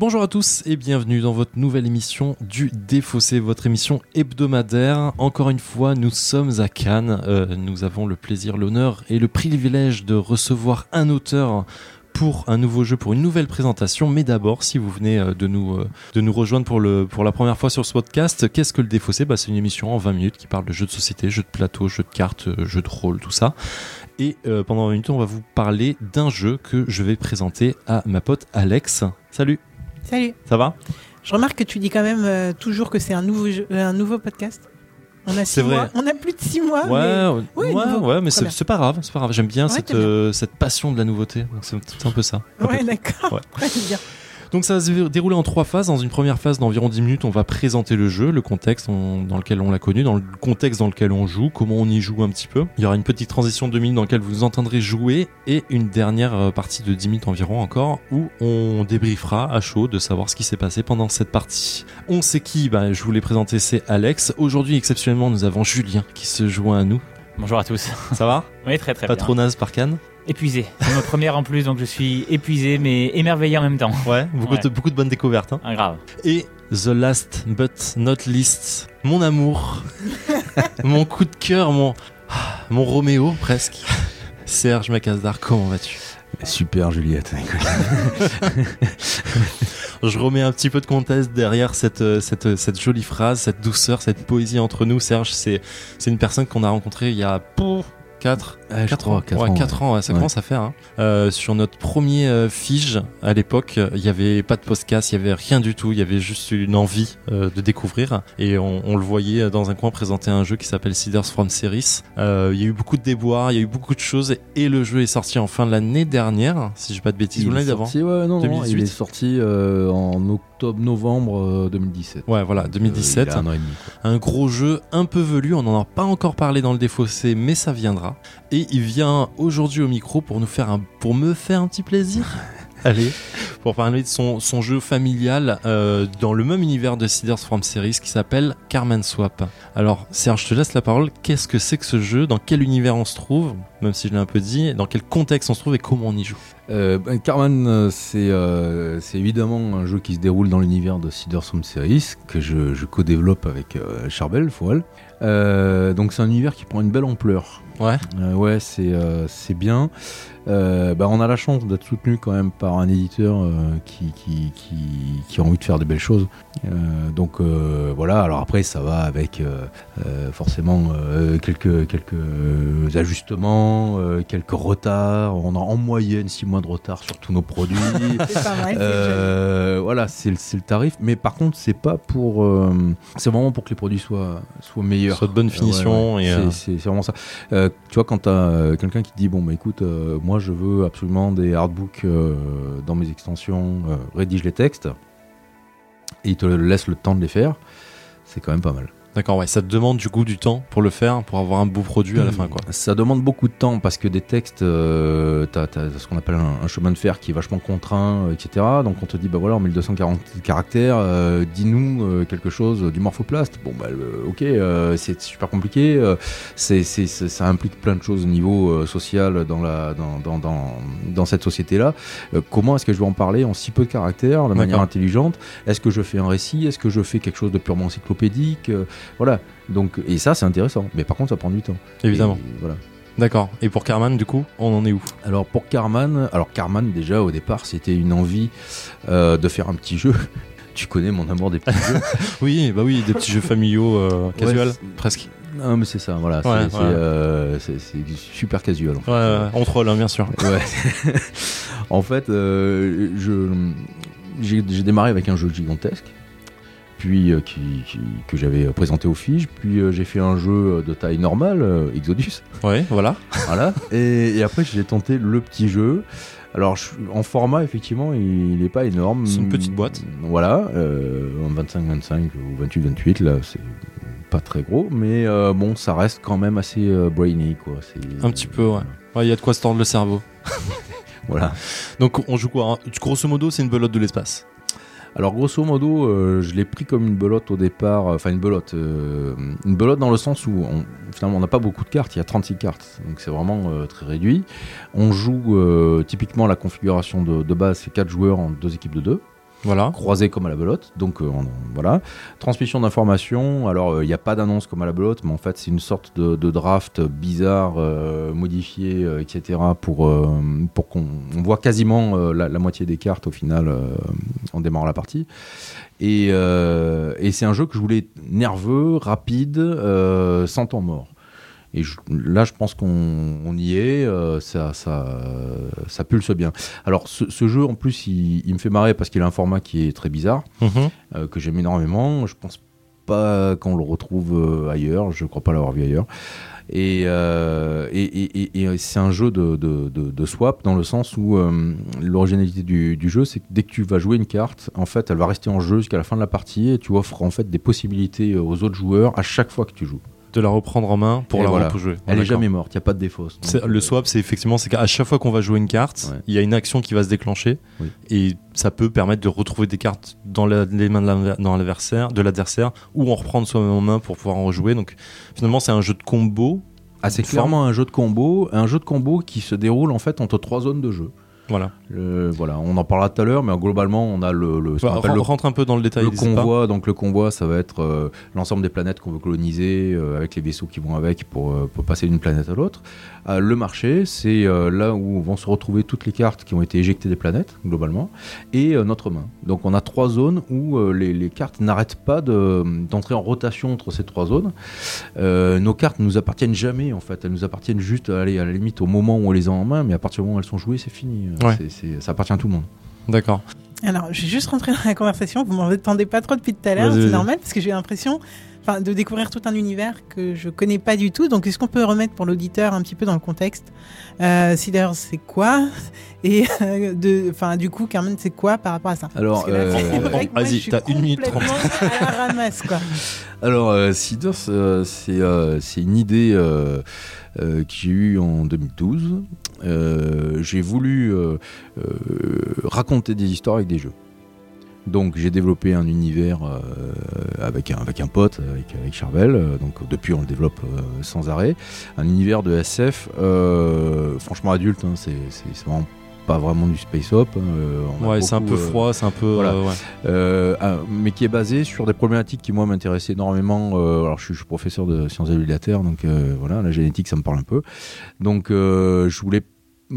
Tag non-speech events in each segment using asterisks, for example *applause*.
Bonjour à tous et bienvenue dans votre nouvelle émission du Défaussé, votre émission hebdomadaire. Encore une fois, nous sommes à Cannes. Euh, nous avons le plaisir, l'honneur et le privilège de recevoir un auteur pour un nouveau jeu, pour une nouvelle présentation. Mais d'abord, si vous venez euh, de nous, euh, de nous rejoindre pour, la première fois sur ce podcast, qu'est-ce que le Défaussé? Bah, C'est une émission en 20 minutes qui parle de jeux de société, jeux de plateau, jeux de cartes, jeux de rôle, tout ça. Et pendant 20 minutes, on va vous parler d'un jeu que je vais présenter à ma pote Alex. Salut, Salut. ça va? Je remarque que tu dis quand même euh, toujours que c'est un nouveau jeu- euh, un nouveau podcast. On a six C'est vrai. mois. On a plus de six mois. Ouais, mais- ouais, ouais, mais c'est pas grave, c'est pas grave. J'aime bien Ouais, cette, bien. euh, cette passion de la nouveauté. C'est un peu ça. Ouais, d'accord. Ouais. *laughs* Très bien. Donc ça va se dérouler en trois phases. Dans une première phase d'environ 10 minutes, on va présenter le jeu, le contexte on- dans lequel on l'a connu, dans le contexte dans lequel on joue, comment on y joue un petit peu. Il y aura une petite transition de 2 minutes dans laquelle vous entendrez jouer et une dernière euh, partie de 10 minutes environ encore où on débriefera à chaud de savoir ce qui s'est passé pendant cette partie. On sait qui, bah, je vous l'ai présenté, c'est Alex. Aujourd'hui, exceptionnellement, nous avons Julien qui se joint à nous. Bonjour à tous. Ça va? Oui, très très Pas bien. trop naze par Cannes? Épuisé. C'est ma première en plus, donc je suis épuisé mais émerveillé en même temps. Ouais, beaucoup, Ouais. De, beaucoup de bonnes découvertes. hein. Ah, grave. Et the last but not least, mon amour, *laughs* mon coup de cœur, mon, mon Roméo presque. Serge Macazdar, comment vas-tu? Super Juliette. *laughs* Je remets un petit peu de contexte derrière cette, euh, cette, cette jolie phrase, cette douceur, cette poésie entre nous. Serge, c'est c'est une personne qu'on a rencontrée il y a 4 Ah, je 4 crois, ans, ouais, ça Ouais. commence à faire. hein. Euh, sur notre premier euh, fige à l'époque, il y avait pas de podcast, il y avait rien du tout, il y avait juste une envie euh, de découvrir et on, on le voyait dans un coin présenter un jeu qui s'appelle Seeders from Series. Euh, il y a eu beaucoup de déboires, il y a eu beaucoup de choses et le jeu est sorti en fin de l'année dernière, si je dis pas de bêtises, ou l'année d'avant. sorti, ouais, non, non, 2018. il est sorti euh, en octobre-novembre euh, 2017. Ouais, voilà, Donc, euh, 2017. il a un an et demi. quoi. Un gros jeu un peu velu, on n'en a pas encore parlé dans le défaussé, mais ça viendra. Et il vient aujourd'hui au micro pour nous faire un, pour me faire un petit plaisir. *laughs* Allez, pour parler de son, son jeu familial euh, dans le même univers de Seeders from Series qui s'appelle Carmen Swap. Alors Serge, je te laisse la parole. Qu'est-ce que c'est que ce jeu? Dans quel univers on se trouve? Même si je l'ai un peu dit. Dans quel contexte on se trouve et comment on y joue Euh, ben, Carman, euh, c'est euh, évidemment un jeu qui se déroule dans l'univers de Seeders Home Series que je, je co-développe avec euh, Charbel Foal. Euh, donc c'est un univers qui prend une belle ampleur. Ouais. Euh, ouais, c'est bien. Bah, on a la chance d'être soutenu quand même par un éditeur qui, qui, qui, qui a envie de faire des belles choses. Donc voilà, alors après ça va avec forcément quelques, quelques euh, euh, quelques retards. On a en moyenne 6 mois de retard sur tous nos produits. *laughs* C'est pas mal. c'est joli. Euh, voilà, c'est le, c'est le tarif. Mais par contre, c'est pas pour. euh, c'est vraiment pour que les produits soient, soient meilleurs. Soit de bonne finition Ouais, ouais. et, C'est- euh, C'est c'est vraiment ça. Euh, tu vois, quand t'as quelqu'un qui te dit Bon, bah écoute, euh, moi je veux absolument des artbooks euh, dans mes extensions, euh, rédige les textes, et il te laisse le temps de les faire, c'est quand même pas mal. D'accord, ouais. Ça te demande du coup du temps pour le faire, pour avoir un beau produit à la fin, quoi. Ça demande beaucoup de temps parce que des textes, euh, t'as as ce qu'on appelle un, un chemin de fer qui est vachement contraint, euh, etc. Donc on te dit, bah voilà, en 1240 caractères, euh, dis-nous euh, quelque chose du morphoplaste. Bon, bah ok, euh, c'est super compliqué. euh, c'est c'est- c'est- ça implique plein de choses au niveau euh, social dans, la, dans, dans, dans, dans cette société-là. Euh, comment est-ce que je vais en parler en si peu de caractères, de manière intelligente? Est-ce que je fais un récit? Est-ce que je fais quelque chose de purement encyclopédique? Voilà. Donc, et ça, c'est intéressant. Mais par contre, ça prend du temps. Évidemment. Et voilà. D'accord. Et pour Carman, du coup, on en est où? Alors pour Carman, alors Carman déjà au départ c'était une envie euh, de faire un petit jeu. *laughs* Tu connais mon amour des petits jeux? *laughs* Oui, bah oui, des petits jeux familiaux euh, casual, Ouais, presque. Non mais c'est ça, voilà. c'est- Ouais, c'est ouais. euh, super casual. En fait. Ouais, on troll, hein, bien sûr. *laughs* En fait, euh, j'ai démarré avec un jeu gigantesque, puis euh, qui, qui- que j'avais présenté au Fige, puis euh, j'ai fait un jeu de taille normale, euh, Exodus. Ouais, voilà. Voilà. *laughs* Et, et après, j'ai tenté le petit jeu. Alors, je- en format, effectivement, il n'est pas énorme. C'est une petite boîte. Voilà, euh, en 25-25 ou 28-28, là, c'est pas très gros, mais euh, bon, ça reste quand même assez euh, brainy, quoi. Un petit peu, ouais. Ouais, il y a de quoi se tordre le cerveau. *laughs* Voilà. Donc, on joue quoi hein? Grosso modo, c'est une belote de l'espace. Alors grosso modo, euh, je l'ai pris comme une belote au départ, euh, enfin une belote, euh, une belote dans le sens où on, finalement on n'a pas beaucoup de cartes, il y a 36 cartes, donc c'est vraiment très réduit. On joue typiquement la configuration de, de base, c'est 4 joueurs en deux équipes de 2. Voilà. croisé comme à la belote. Donc euh, voilà. Transmission d'informations. Alors euh, il n'y a pas d'annonce comme à la belote, mais en fait c'est une sorte de, draft bizarre, euh, modifié, euh, etc. pour, euh, pour qu'on on voit quasiment euh, la, moitié des cartes au final euh, en démarrant la partie. Et, euh, et c'est un jeu que je voulais nerveux, rapide, euh, sans temps mort. Et je- là, je pense qu'on on y est, euh, ça, ça, ça pulse bien. Alors, ce, ce jeu, en plus, il, il me fait marrer parce qu'il a un format qui est très bizarre, Mhm. euh, que j'aime énormément. Je pense pas qu'on le retrouve euh, ailleurs, je crois pas l'avoir vu ailleurs. Et, euh, et, et- et- et c'est un jeu de, de- de- de swap dans le sens où euh, l'originalité du, du jeu, c'est que dès que tu vas jouer une carte, en fait, elle va rester en jeu jusqu'à la fin de la partie et tu offres en fait des possibilités aux autres joueurs à chaque fois que tu joues. De la reprendre en main pour Et la voilà. rejouer. Elle est jamais morte, il n'y a pas de Donc, Le euh, swap, c'est effectivement, c'est qu'à chaque fois qu'on va jouer une carte, Ouais. il y a une action qui va se déclencher Oui. et ça peut permettre de retrouver des cartes dans la- les mains de l'adversaire, de l'adversaire, ou en reprendre soi-même en main pour pouvoir en rejouer. Donc finalement, c'est un jeu de combo. Ah, c'est clairement un jeu de combo, un jeu de combo qui se déroule en fait entre trois zones de jeu. Voilà. Le- voilà, on en parlera tout à l'heure, mais globalement, on a le, le, ce Bah, le- rentre un peu dans le détail. le pas. convoi. Donc le convoi, ça va être euh, l'ensemble des planètes qu'on veut coloniser euh, avec les vaisseaux qui vont avec pour, euh, pour passer d'une planète à l'autre. Le marché, c'est là où vont se retrouver toutes les cartes qui ont été éjectées des planètes globalement et notre main. Donc on a trois zones où les, les cartes n'arrêtent pas de- d'entrer en rotation entre ces trois zones. Nos cartes ne nous appartiennent jamais en fait, elles nous appartiennent juste allez, à la limite au moment où on les a en main, mais à partir du moment où elles sont jouées, c'est fini. Ouais. ça appartient à tout le monde. D'accord. Alors, je vais juste rentrer dans la conversation. Vous m'en attendez pas trop depuis tout à l'heure. C'est normal parce que j'ai l'impression de découvrir tout un univers que je connais pas du tout. Donc, est-ce qu'on peut remettre pour l'auditeur un petit peu dans le contexte euh, c'est quoi? *laughs* Et euh, de, enfin, du coup, Carmen, c'est quoi par rapport à ça? Alors, euh, vas-y, t'as une minute complètement *laughs* à la ramasse, quoi. *laughs* Alors, euh, c'est une idée que j'ai eue en 2012. Euh, j'ai voulu raconter des histoires avec des jeux. Donc, j'ai développé un univers euh, avec, un, avec un pote, avec, avec Charvel. Euh, Donc, depuis, on le développe euh, sans arrêt. Un univers de SF, franchement adulte. hein, c'est vraiment pas vraiment du space op. hein, on Ouais, c'est un peu froid, c'est un peu. voilà. ouais. mais qui est basé sur des problématiques qui moi m'intéressaient énormément. Alors je suis, je suis professeur de sciences de la Terre, donc voilà, la génétique ça me parle un peu. Donc je voulais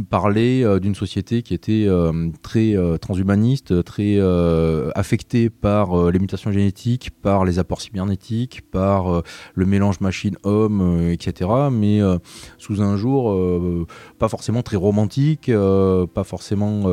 parler euh, d'une société qui était euh, très euh, transhumaniste, très affectée par les mutations génétiques, par les apports cybernétiques, par le mélange machine-homme, etc. Mais sous un jour pas forcément très romantique, pas forcément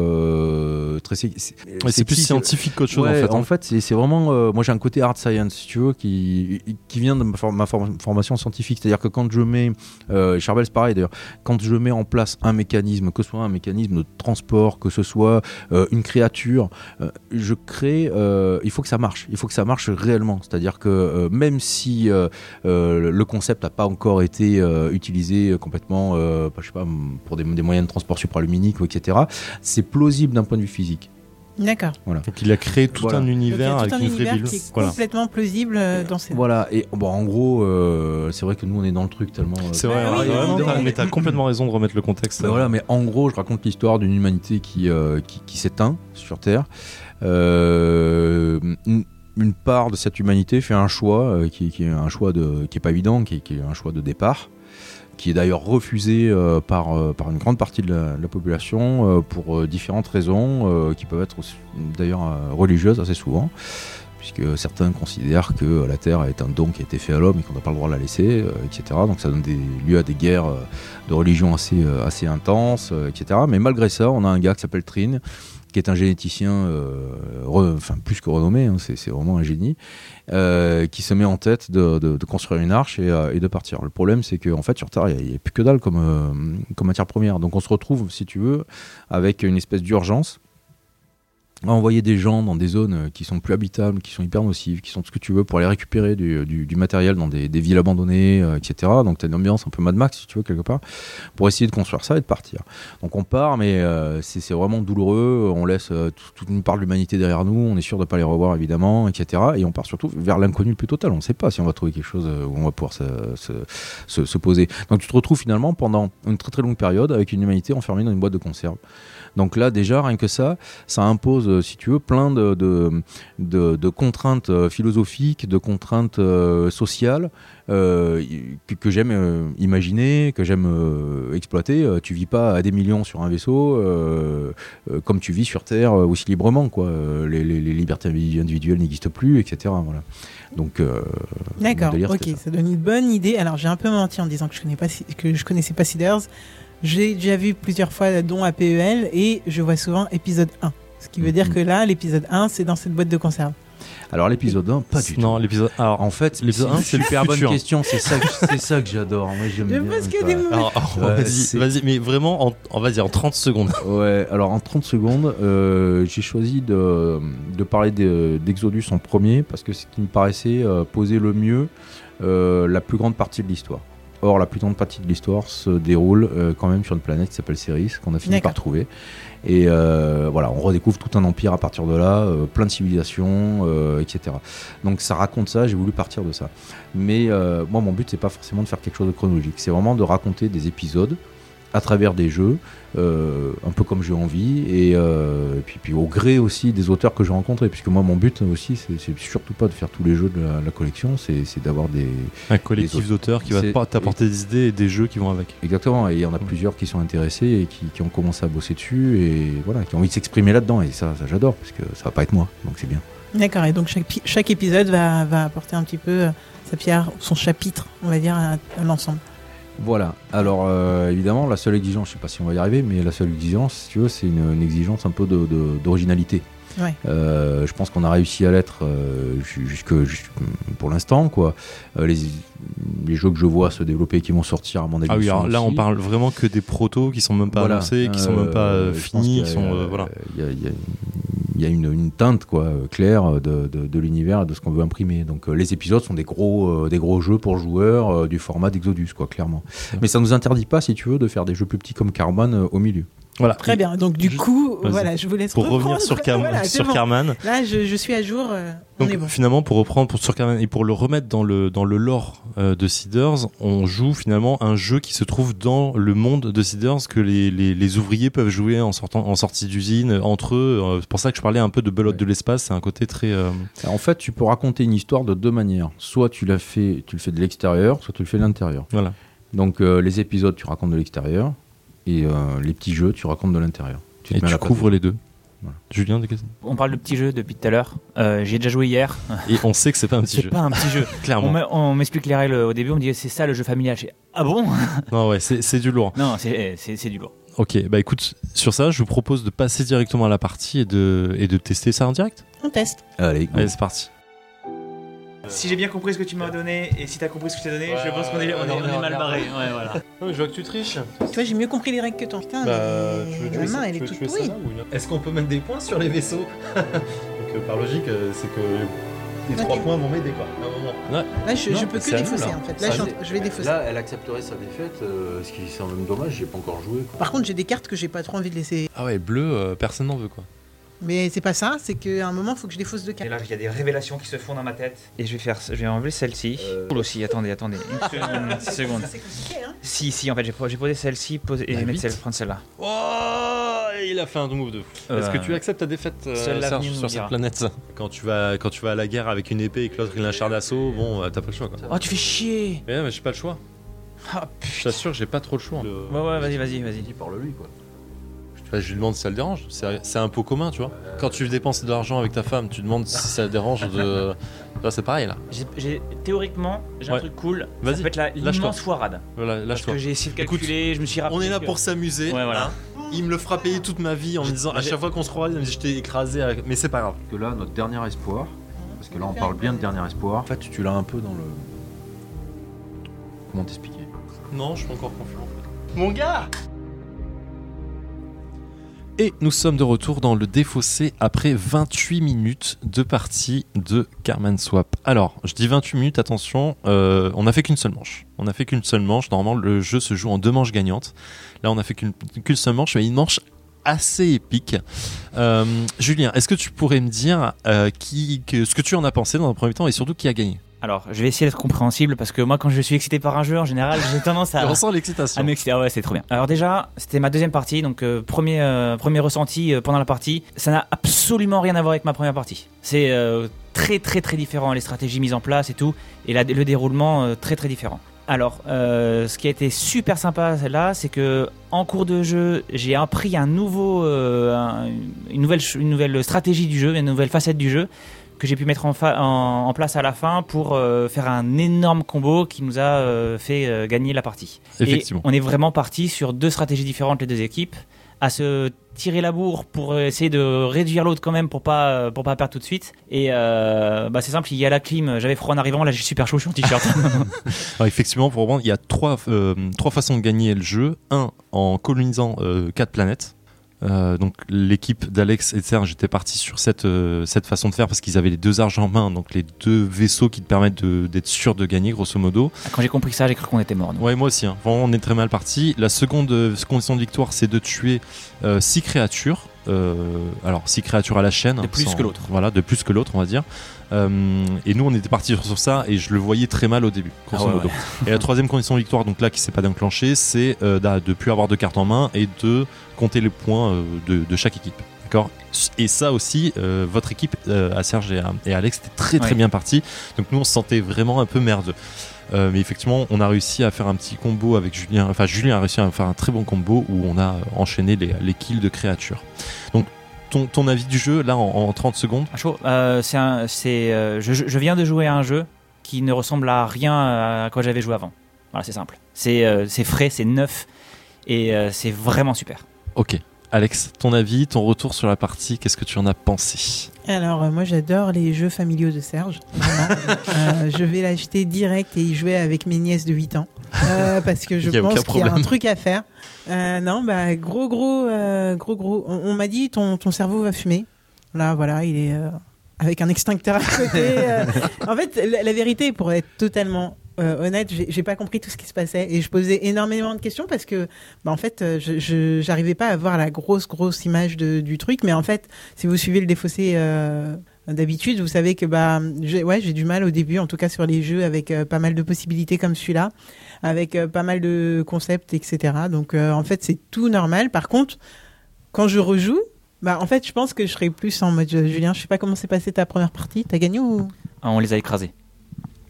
très... C'est plus scientifique qu'autre chose Ouais, en fait. hein. c'est c'est vraiment. moi, j'ai un côté hard science, si tu veux, qui, qui vient de ma, for- ma for- formation scientifique. C'est-à-dire que quand je mets. Euh, Charbel, c'est pareil d'ailleurs. Quand je mets en place un mécanisme, que ce soit un mécanisme de transport, que ce soit euh, une créature, euh, je crée. euh, il faut que ça marche. Il faut que ça marche réellement. C'est-à-dire que même si le concept n'a pas encore été utilisé complètement, je pas, pour des, moyens de transport supraluminiques, etc., c'est plausible d'un point de vue physique. D'accord. Donc il a créé tout Voilà. un univers avec un univers qui est Voilà. complètement plausible euh, dans ces. Voilà, et bon, en gros, euh, c'est vrai que nous on est dans le truc tellement. euh, C'est vrai, Bah oui, t'as- mais t'as *laughs* complètement raison de remettre le contexte. Mais voilà, mais en gros, je raconte l'histoire d'une humanité qui, euh, qui, qui s'éteint sur Terre. Euh, une, une part de cette humanité fait un choix euh, qui, qui est un choix de, qui est pas évident, qui est un choix de départ, qui est d'ailleurs refusé euh, par, euh, par une grande partie de la, population euh, pour différentes raisons, qui peuvent être d'ailleurs religieuses assez souvent. Puisque certains considèrent que la Terre est un don qui a été fait à l'homme et qu'on n'a pas le droit de la laisser, etc. Donc ça donne lieu à des guerres de religion assez, assez intenses, etc. Mais malgré ça, on a un gars qui s'appelle Trin, qui est un généticien, euh, plus que renommé, hein, c'est vraiment un génie, euh, qui se met en tête de, construire une arche et, euh, et de partir. Le problème, c'est qu'en fait, sur Terre, il n'y a, plus que dalle comme matière première. Donc on se retrouve, si tu veux, avec une espèce d'urgence à envoyer des gens dans des zones euh, qui sont plus habitables, qui sont hyper nocives, qui sont tout ce que tu veux pour aller récupérer du, du matériel dans des, villes abandonnées, euh, etc. Donc tu as une ambiance un peu Mad Max, si tu veux, quelque part, pour essayer de construire ça et de partir. Donc on part, mais euh, c'est vraiment douloureux. On laisse euh, tout- toute une part de l'humanité derrière nous. On est sûr de pas les revoir, évidemment, etc. Et on part surtout vers l'inconnu le plus total. On ne sait pas si on va trouver quelque chose euh, où on va pouvoir se poser. Donc tu te retrouves finalement pendant une très très longue période avec une humanité enfermée dans une boîte de conserve. Donc là, déjà, rien que ça, ça impose, euh, si tu veux, plein de, de, de- de contraintes euh, philosophiques, de contraintes euh, sociales euh, que, que j'aime euh, imaginer, que j'aime exploiter. Tu vis pas à des millions sur un vaisseau comme tu vis sur Terre aussi librement. Quoi. Les, les- les libertés individuelles n'existent plus, etc. Voilà. Donc, D'accord, ok, ça. ça. donne une bonne idée. Alors j'ai un peu menti en disant que je connais pas Si- que je connaissais pas Seeders. J'ai déjà vu plusieurs fois dont à PEL et je vois souvent épisode 1. Ce qui veut dire Mhm. que là, l'épisode 1, c'est dans cette boîte de conserve. alors l'épisode 1, pas du tout. Non, l'épisode. Alors, En fait, L'épisode c'est un, une c'est le super bonne question. C'est ça, que- c'est ça que j'adore. Moi, j'aime Je bien. ça. des moments- alors, alors, Ouais, vas-y, vas-y, mais vraiment, en, on va dire en 30 secondes. Ouais, alors en 30 secondes, euh, j'ai choisi de, de parler de- d'Exodus en premier parce que c'est ce qui me paraissait euh, poser le mieux euh, la plus grande partie de l'histoire. Or, la plus grande partie de l'histoire se déroule euh, quand même sur une planète qui s'appelle Ceres, qu'on a fini par trouver. Et euh, voilà, on redécouvre tout un empire à partir de là, euh, plein de civilisations, etc. Donc ça raconte ça, j'ai voulu partir de ça. Mais moi, mon but, c'est pas forcément de faire quelque chose de chronologique, c'est vraiment de raconter des épisodes à travers des jeux, euh, un peu comme j'ai envie, et, euh, et puis, puis au gré aussi des auteurs que j'ai rencontrés, puisque moi, mon but aussi, c'est surtout pas de faire tous les jeux de la, la collection, c'est d'avoir des... Un collectif d'auteurs qui va t'apporter des idées et des jeux qui vont avec. Exactement, et il y en a plusieurs qui sont intéressés et qui, qui ont commencé à bosser dessus, et voilà, qui ont envie de s'exprimer là-dedans, et ça, ça j'adore, parce que ça va pas être moi, donc c'est bien. D'accord, et donc chaque, pi- chaque épisode va, va apporter un petit peu euh, sa pierre, son chapitre, on va dire, à, à l'ensemble. Voilà. Alors euh, évidemment, la seule exigence, je sais pas si on va y arriver, mais la seule exigence, si tu veux, c'est une, une exigence un peu de- de- d'originalité. Ouais. Euh, je pense qu'on a réussi à l'être euh, ju- jusque, jusque- pour l'instant, quoi. Euh, les, les jeux que je vois se développer, qui vont sortir, à mon avis. Ah oui, alors là, on parle vraiment que des protos qui sont même pas Voilà. annoncés, qui sont même pas finis, qui sont. voilà. Il y a, y y a une, une teinte quoi, euh, claire de, de- de l'univers et de ce qu'on veut imprimer. Donc euh, les épisodes sont des gros, euh, des gros jeux pour joueurs euh, du format d'Exodus, quoi, clairement. Mais ça nous interdit pas, si tu veux, de faire des jeux plus petits comme Carman euh, au milieu. Voilà. Très bien, donc du Juste- coup, voilà, je vous laisse Pour reprendre. revenir sur, Car- *laughs* Voilà, c'est sur bon. Carman, Là, je, je suis à jour, euh, on Donc est bon. finalement, pour reprendre pour, sur Carmen et pour le remettre dans le, dans le lore euh, de Seeders, on joue finalement un jeu qui se trouve dans le monde de Seeders que les, les, les ouvriers peuvent jouer en, sortant, en sortie d'usine euh, entre eux. Euh, C'est pour ça que je parlais un peu de belote Ouais. de l'espace. C'est un côté très. euh, en fait, tu peux raconter une histoire de deux manières. Soit tu, l'as fait, tu le fais de l'extérieur, soit tu le fais de l'intérieur. voilà. Donc euh, les épisodes, tu racontes de l'extérieur, et euh, les petits jeux, tu racontes de l'intérieur. te Et mets à tu la couvres les deux. Voilà. Julien, des questions On parle de petits jeux depuis tout à l'heure. Euh, J'y ai déjà joué hier. Et on sait que c'est pas un petit C'est jeu. pas un petit jeu. *laughs* On Clairement. on m'explique les règles au début, on me dit c'est ça le jeu familial. Je fais, ah bon *laughs* Non, ouais, c'est c'est du lourd. Non, c'est c'est- c'est du lourd. Ok, bah écoute, sur ça, je vous propose de passer directement à la partie et de, et de tester ça en direct? On teste. Allez, go. Allez, c'est parti. Si j'ai bien compris ce que tu m'as donné et si t'as compris ce que je t'ai donné, je pense qu'on est- on est- on est mal barré. Ouais, voilà. *laughs* je vois que tu triches. Tu vois, j'ai mieux compris les règles que toi. Putain, Bah, mais la main, elle est toute pourrie. Est-ce qu'on peut mettre des points sur les vaisseaux *laughs* Donc, euh, par logique, euh, c'est que les Ok. trois points vont m'aider, quoi. À un moment. Là, je, Non, je peux que défausser, en fait. Là, je, c'est- je vais défausser. Là, elle accepterait sa défaite, euh, ce qui c'est même dommage, j'ai pas encore joué. Par contre, j'ai des cartes que j'ai pas trop envie de laisser. Ah ouais, bleu, euh, personne n'en veut, quoi. Mais c'est pas ça, c'est qu'à un moment, il faut que je défausse deux Et cartes. là, il y a des révélations qui se font dans ma tête. Et je vais faire, je vais enlever celle-ci. Euh. Cool aussi. Attendez, attendez. Une seconde. une seconde. C'est compliqué, hein. Si, si. En fait, j'ai po- j'ai posé celle-ci, et La mettre celle, prendre celle-là. Oh, il a fait un move de fou. Euh, Est-ce que tu acceptes ta défaite, euh, Serge, sur cette planète? Quand tu vas, quand tu vas à la guerre avec une épée et que l'autre il a un char d'assaut, bon, euh, t'as pas le choix, quoi. Oh, tu fais chier. Mais, ouais, mais j'ai pas le choix. Ah Je putain. t'assure, j'ai pas trop le choix. Ouais, ouais, vas-y, vas-y, vas-y. Parle-lui, quoi. Bah, je lui demande si ça le dérange. C'est un pot commun, tu vois. Quand tu dépenses de l'argent avec ta femme, tu demandes si ça le dérange de. Vois, c'est pareil là. Théoriquement, j'ai Ouais. un truc cool. Vas-y, Ça peut être l'immense foirade. Voilà, Parce lâche-toi. que j'ai essayé de Écoute, calculer, je me suis rappelé. On est là que- pour s'amuser. Ouais, voilà. hein. Il me le fera payer toute ma vie en me disant à chaque fois qu'on se croise, il me dit je t'ai écrasé. avec- Mais c'est pas grave. que là, notre dernier espoir, parce que là, on parle bien de dernier espoir. En fait, tu l'as un peu dans le. Comment t'expliquer? Non, je suis encore confiant en fait. Mon gars Et nous sommes de retour dans le défaussé après 28 minutes de partie de Carman Swap. Alors, je dis 28 minutes, attention, euh, on n'a fait qu'une seule manche. On n'a fait qu'une seule manche. Normalement, le jeu se joue en deux manches gagnantes. Là, on n'a fait qu'une seule manche, mais une manche assez épique. Euh, Julien, est-ce que tu pourrais me dire euh, ce que tu en as pensé dans un premier temps et surtout qui a gagné? Alors, je vais essayer d'être compréhensible parce que moi, quand je suis excité par un jeu, en général, j'ai tendance à. *laughs* On sent l'excitation. à m'exciter. Ah ouais, c'est trop bien. Alors déjà, c'était ma deuxième partie, donc euh, premier euh, premier ressenti euh, pendant la partie. Ça n'a absolument rien à voir avec ma première partie. C'est très très très différent les stratégies mises en place et tout, et la- le déroulement très très différent. Alors, euh, ce qui a été super sympa là, c'est que en cours de jeu, j'ai appris un nouveau, euh, un- une nouvelle une nouvelle stratégie du jeu, une nouvelle facette du jeu que j'ai pu mettre en, fa- en, en place à la fin pour euh, faire un énorme combo qui nous a euh, fait euh, gagner la partie. Effectivement. Et on est vraiment parti sur deux stratégies différentes les deux équipes, à se tirer la bourre pour essayer de réduire l'autre quand même pour pas pour pas perdre tout de suite. Et euh, bah c'est simple, il y a la clim, j'avais froid en arrivant, là j'ai super chaud, je suis en t-shirt. *laughs* *laughs* Effectivement, pour reprendre, il y a trois, euh, trois façons de gagner le jeu. Un, en colonisant euh, quatre planètes. Euh, donc l'équipe d'Alex et de Serge était partie sur cette, euh, cette façon de faire parce qu'ils avaient les deux arges en main, donc les deux vaisseaux qui te permettent d'être sûr de gagner grosso modo. Quand j'ai compris ça, j'ai cru qu'on était mort. Ouais, moi aussi. Hein. Vraiment, on est très mal parti. La seconde euh, condition de victoire, c'est de tuer euh, six créatures. Euh, alors, six créatures à la chaîne. De plus que l'autre. Voilà, de plus que l'autre, on va dire. Euh, et nous, on était parti sur, ça et je le voyais très mal au début, Ah ouais. Et la troisième condition de victoire, donc là, qui s'est pas déclenchée, c'est euh, de plus avoir de cartes en main et de compter les points de, de chaque équipe. D'accord Et ça aussi, euh, votre équipe, euh, à Serge et à, et à Alex, était très très Ouais. bien partie. Donc nous, on se sentait vraiment un peu merdeux. Euh, mais effectivement, on a réussi à faire un petit combo avec Julien. Enfin, Julien a réussi à faire un très bon combo où on a enchaîné les, les kills de créatures. Donc, ton, ton avis du jeu, là, en, en 30 secondes? Euh, c'est un, c'est, je, je viens de jouer à un jeu qui ne ressemble à rien à quoi j'avais joué avant. Voilà, c'est simple. C'est, c'est frais, c'est neuf et c'est vraiment super. Ok. Alex, ton avis, ton retour sur la partie, qu'est-ce que tu en as pensé? Alors, euh, moi, j'adore les jeux familiaux de Serge. *laughs* Euh, je vais l'acheter direct et y jouer avec mes nièces de 8 ans. Euh, parce que *laughs* je pense qu'il y a un truc à faire. Non, bah, gros, gros, gros, gros. On, on m'a dit, ton, ton cerveau va fumer. Là, voilà, il est avec un extincteur à côté. *laughs* En fait, la, la vérité, pour être totalement euh, honnête, j'ai pas compris tout ce qui se passait et je posais énormément de questions parce que, bah, en fait, euh, je- j'arrivais pas à voir la grosse, grosse image de- du truc. Mais en fait, si vous suivez le défaussé euh, d'habitude, vous savez que bah, j'ai ouais, j'ai du mal au début, en tout cas sur les jeux avec euh, pas mal de possibilités comme celui-là, avec euh, pas mal de concepts, etc. Donc, euh, en fait, c'est tout normal. Par contre, quand je rejoue. Bah, en fait, je pense que je serais plus en mode Julien. Je sais pas comment s'est passée ta première partie. T'as gagné ou? Ah, on les a écrasés.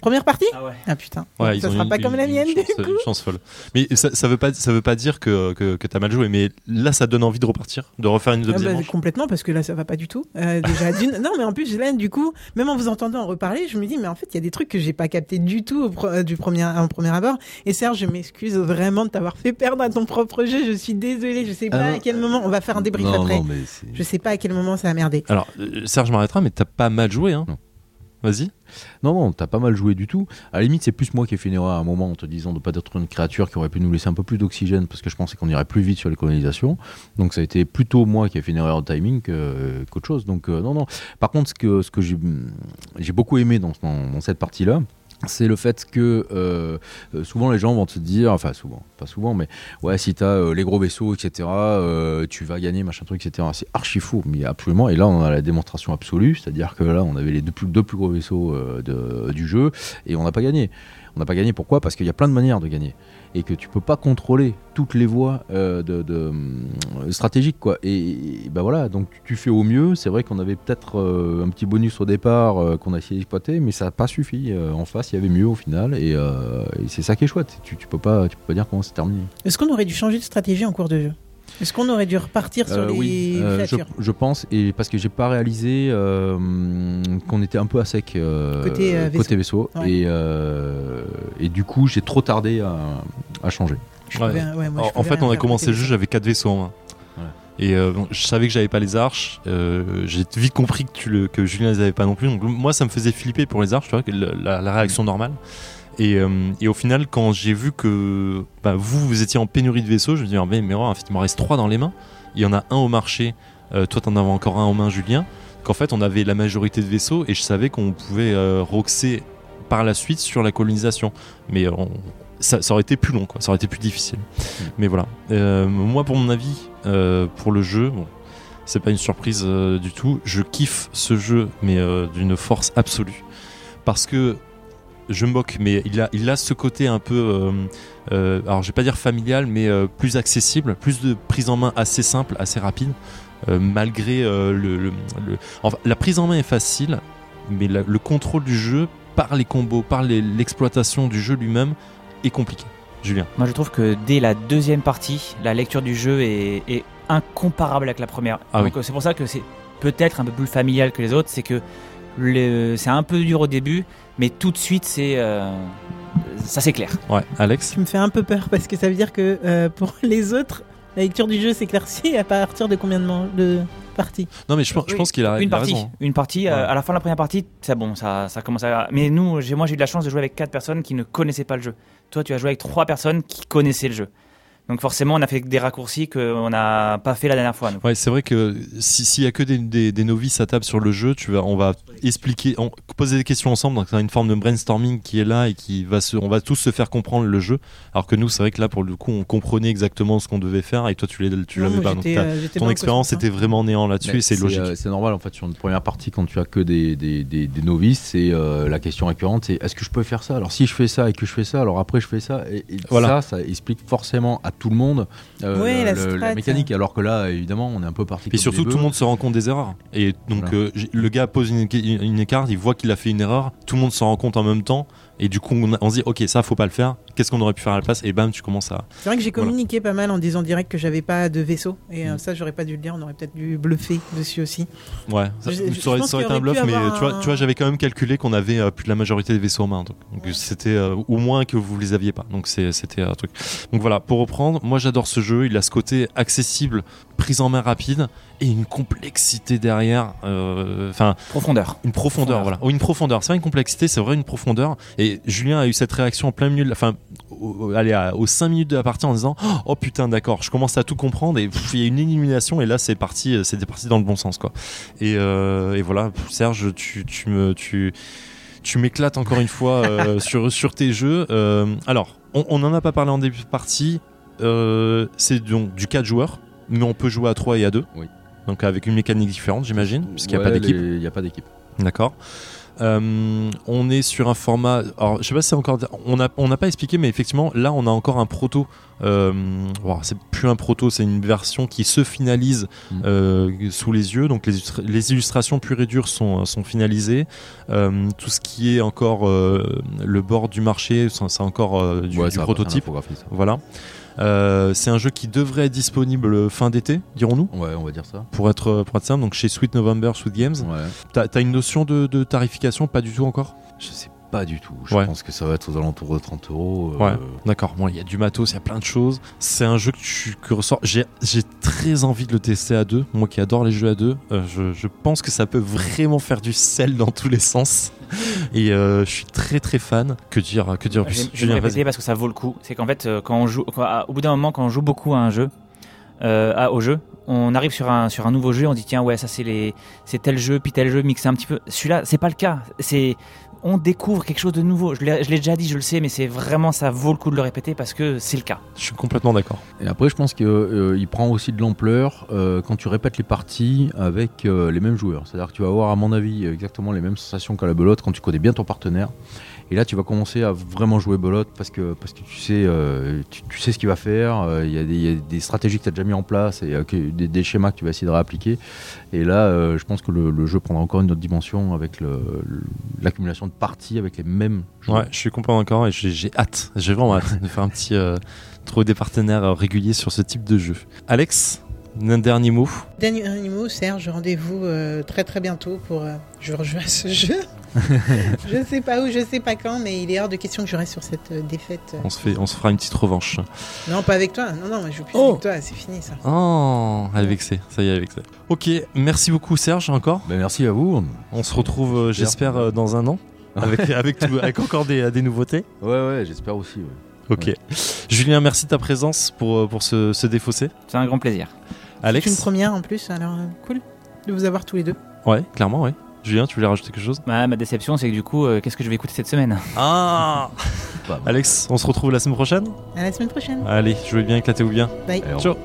Première partie Ah ouais. Ah putain. Ouais, ça ils ont sera une- pas comme la une mienne du chance, coup. une chance folle. Mais ça, ça veut pas, ça veut pas dire que, que, que t'as mal joué. Mais là, ça donne envie de repartir, de refaire une Ah deuxième bah, manche. complètement parce que là ça va pas du tout. Euh, déjà *laughs* d'une. Non mais en plus là du coup même en vous entendant en reparler je me dis mais en fait il y a des trucs que j'ai pas capté du tout au pro- euh, du premier en premier abord. Et Serge je m'excuse vraiment de t'avoir fait perdre à ton propre jeu. Je suis désolée. Je sais Ah pas à quel moment on va faire un débrief non, après. non, mais Je sais pas à quel moment ça a merdé. Alors, euh, Serge m'arrêtera, mais t'as pas mal joué. Hein. Non. Vas-y. Non, non, t'as pas mal joué du tout. À la limite, c'est plus moi qui ai fait une erreur à un moment en te disant de pas être une créature qui aurait pu nous laisser un peu plus d'oxygène parce que je pensais qu'on irait plus vite sur les colonisations. Donc ça a été plutôt moi qui ai fait une erreur de timing qu'autre chose. Donc euh, non, non. Par contre, ce que, ce que j'ai beaucoup aimé dans cette partie-là, c'est le fait que euh, euh, souvent les gens vont te dire, enfin souvent, pas souvent, mais ouais, si t'as euh, les gros vaisseaux, etc., tu vas gagner, machin truc, etc. C'est archi fou, mais absolument. Et là, on a la démonstration absolue, c'est-à-dire que là, on avait les deux plus, gros vaisseaux du jeu et on n'a pas gagné. On n'a pas gagné, pourquoi? Parce qu'il y a plein de manières de gagner et que tu peux pas contrôler toutes les voies euh, de, euh, stratégiques, quoi. Et, ben voilà, donc tu fais au mieux. C'est vrai qu'on avait peut-être euh, un petit bonus au départ qu'on a essayé d'exploiter, mais ça n'a pas suffi. En face, il y avait mieux au final, et, et c'est ça qui est chouette. Tu, tu peux pas, tu peux pas dire comment c'est terminé. Est-ce qu'on aurait dû changer de stratégie en cours de jeu? Est-ce qu'on aurait dû repartir sur Euh, les oui, euh, je, pense, et parce que j'ai pas réalisé euh, qu'on était un peu à sec euh, Côté, euh, vaisseau. côté vaisseau, Ouais. et, euh, et du coup j'ai trop tardé à, à changer. Je Ouais. pouvais- ouais, moi, je en, fait, on a commencé le jeu, j'avais 4 vaisseaux en main. Ouais. Et euh, bon, je savais que j'avais pas les arches. euh, J'ai vite compris que, tu le, que Julien les avait pas non plus. Donc moi, ça me faisait flipper pour les arches, tu vois, la réaction normale. Et, euh, et au final, quand j'ai vu que bah, vous, vous étiez en pénurie de vaisseaux, je me dis, ah, mais, mais ouais, en fait, il m'en reste 3 dans les mains. Il y en a un au marché. euh, toi, t'en avais encore un en main, Julien. Qu'en fait, on avait la majorité de vaisseaux et je savais qu'on pouvait euh, roxer par la suite sur la colonisation. Mais euh, on- ça, ça aurait été plus long, quoi. Ça aurait été plus difficile. Mais voilà. Moi, pour mon avis, pour le jeu, bon, c'est pas une surprise euh, du tout. Je kiffe ce jeu, mais euh, d'une force absolue. Parce que je me moque, mais il a, il a ce côté un peu, euh, euh, alors je vais pas dire familial, mais euh, plus accessible, plus de prise en main assez simple, assez rapide, malgré le, le- le- enfin, la prise en main est facile, mais la- le contrôle du jeu par les combos, par l'exploitation du jeu lui-même est compliqué. Julien. Moi, je trouve que dès la deuxième partie, la lecture du jeu est, est incomparable avec la première. Ah c'est pour ça que c'est peut-être un peu plus familial que les autres. C'est que c'est un peu dur au début, mais tout de suite, c'est euh, ça s'éclaire. Ouais, Alex. Tu me fais un peu peur parce que ça veut dire que euh, pour *laughs* les autres, la lecture du jeu s'éclaircit à partir de combien de, man- de parties? Non, mais je, pense- je Oui, pense qu'il a, une il a partie, raison. une partie. euh, à la fin de la première partie, c'est bon, ça, ça commence à. Mais nous, j'ai, moi, j'ai eu de la chance de jouer avec quatre personnes qui ne connaissaient pas le jeu. Toi, tu as joué avec trois personnes qui connaissaient le jeu. Donc forcément, on a fait des raccourcis qu'on n'a pas fait la dernière fois. Ouais, c'est vrai que si- s'il y a que des, des- des novices à table sur le jeu, tu vas, on va expliquer, on, poser des questions ensemble. Donc, c'est une forme de brainstorming qui est là et qui va se, on va tous se faire comprendre le jeu. Alors que nous, c'est vrai que là, pour le coup, on comprenait exactement ce qu'on devait faire et toi, tu l'as, tu Non, l'avais pas. Donc, euh, ton expérience cosmos, hein. était vraiment néant là-dessus Mais et c'est logique. euh, c'est normal en fait sur une première partie quand tu as que des, des, des, des- des novices, c'est euh, la question récurrente, c'est est-ce que je peux faire ça? Alors si je fais ça et que je fais ça, alors après je fais ça et, et Voilà. ça, ça explique forcément à tout le monde euh, Ouais, la le- mécanique. Alors que là, évidemment, on est un peu parti. Et surtout, tout le monde se rend compte des erreurs. Et donc, Voilà. euh, le gars pose une, une, une écart, il voit qu'il a fait une erreur, tout le monde s'en rend compte en même temps. Et du coup, on, on se dit, ok, ça, faut pas le faire. Qu'est-ce qu'on aurait pu faire à la place Et bam, tu commences à. C'est vrai que j'ai Voilà. communiqué pas mal en disant direct que j'avais pas de vaisseau. Et euh, Mm. ça, j'aurais pas dû le dire. On aurait peut-être dû bluffer dessus aussi. Ouais, ça, Je- ça je aurait, ça été un bluff, mais tu vois, un- tu vois j'avais quand même calculé qu'on avait euh, plus de la majorité des vaisseaux en main. Donc, donc c'était euh, au moins que vous les aviez pas. Donc c'était un truc. Donc voilà, pour reprendre, moi j'adore ce jeu. Il a ce côté accessible, prise en main rapide et une complexité derrière. euh, Enfin, Profondeur. une profondeur, Profondeur. voilà. Ou une profondeur. C'est pas une complexité, c'est vrai une profondeur. Et Julien a eu cette réaction en plein milieu de la fin. Au- allez, à- aux 5 minutes de la partie en disant Oh putain, d'accord, je commence à tout comprendre. Et il y a une élimination. Et là, c'est parti, euh, c'était parti dans le bon sens, quoi. Et, euh, et voilà, Serge, tu, tu me. Tu, tu m'éclates encore une fois euh, *laughs* sur, sur tes jeux. Alors, on, on en a pas parlé en début de partie. C'est donc du 4 joueurs, mais on peut jouer à 3 et à 2. Oui. Donc avec une mécanique différente, j'imagine, puisqu'il n'y a Ouais, pas d'équipe. Il n'y a pas d'équipe. D'accord. Euh, on est sur un format. Alors, je sais pas si c'est encore. On n'a on pas expliqué, mais effectivement, là, on a encore un proto. Euh, c'est plus un proto, c'est une version qui se finalise Mm. euh, sous les yeux. Donc, les, illustra- les illustrations pures et dures sont, sont finalisées. Euh, tout ce qui est encore le bord du marché, c'est encore du, Ouais, du prototype. Voilà. Euh, c'est un jeu qui devrait être disponible fin d'été, dirons-nous, Ouais, on va dire ça. pour être, pour être simple. Donc, chez Sweet November, Sweet Games. Ouais. T'as as une notion de, de tarification Pas du tout encore? Je sais pas du tout. Je Ouais. pense que ça va être aux alentours de 30 euros. euh, Ouais. D'accord, bon, il y a du matos, il y a plein de choses. C'est un jeu que tu que ressors. J'ai j'ai très envie de le tester à deux. Moi qui adore les jeux à deux, euh, je, je pense que ça peut vraiment faire du sel dans tous les sens. Et euh, je suis très très fan. Que dire, que dire vais- plus je vais me Julien, répéter parce que ça vaut le coup. C'est qu'en fait, euh, quand on joue, quand- au bout d'un moment, quand on joue beaucoup à un jeu, euh, à- au jeu, on arrive sur un sur un nouveau jeu, on dit tiens ouais ça c'est les c'est tel jeu puis tel jeu mixé un petit peu. Celui-là c'est pas le cas. C'est on découvre quelque chose de nouveau. Je l'ai déjà dit, je le sais, mais c'est vraiment ça vaut le coup de le répéter parce que c'est le cas. Je suis complètement d'accord. Et après, je pense qu'il prend aussi de l'ampleur euh, quand tu répètes les parties avec euh, les mêmes joueurs. C'est-à-dire que tu vas avoir, à mon avis, exactement les mêmes sensations qu'à la belote quand tu connais bien ton partenaire. Et là, tu vas commencer à vraiment jouer belote parce que, parce que tu, sais, euh, tu, sais ce qu'il va faire. euh, Il y, a des- stratégies que tu as déjà mis en place et euh, des, schémas que tu vas essayer de réappliquer. Et là, je pense que le, jeu prendra encore une autre dimension avec l'accumulation de parties avec les mêmes joueurs. Ouais, je suis complètement d'accord et j'ai hâte. J'ai vraiment hâte de faire un petit. trouver des partenaires réguliers sur ce type de jeu. Alex, un dernier mot Dernier mot, Serge, rendez-vous euh, très très bientôt pour euh, je rejouer à ce jeu. *laughs* je sais pas où, je sais pas quand, mais il est hors de question que je reste sur cette euh, défaite. on se, fait, on se fera une petite revanche. Non, pas avec toi. Non, non, je joue plus Oh. avec toi. C'est fini ça. Oh, elle est vexée. Ça y est, elle est vexée. Ok, merci beaucoup Serge encore. Ben, merci à vous. On se retrouve, euh, j'espère, euh, dans un an. *laughs* Avec, avec, tout- avec encore des, des nouveautés. Ouais, ouais, j'espère aussi. ouais. Ok. Julien, merci de ta présence pour, pour ce, ce défaussé. C'est un grand plaisir. C'est Alex une première en plus, alors euh, cool de vous avoir tous les deux. Ouais, clairement, ouais. Julien, tu voulais rajouter quelque chose? Ma, ma déception c'est que du coup euh, qu'est-ce que je vais écouter cette semaine? Ah. *laughs* Alex, on se retrouve la semaine prochaine? À la semaine prochaine. Allez, jouez bien, éclatez-vous bien. Bye. Ciao.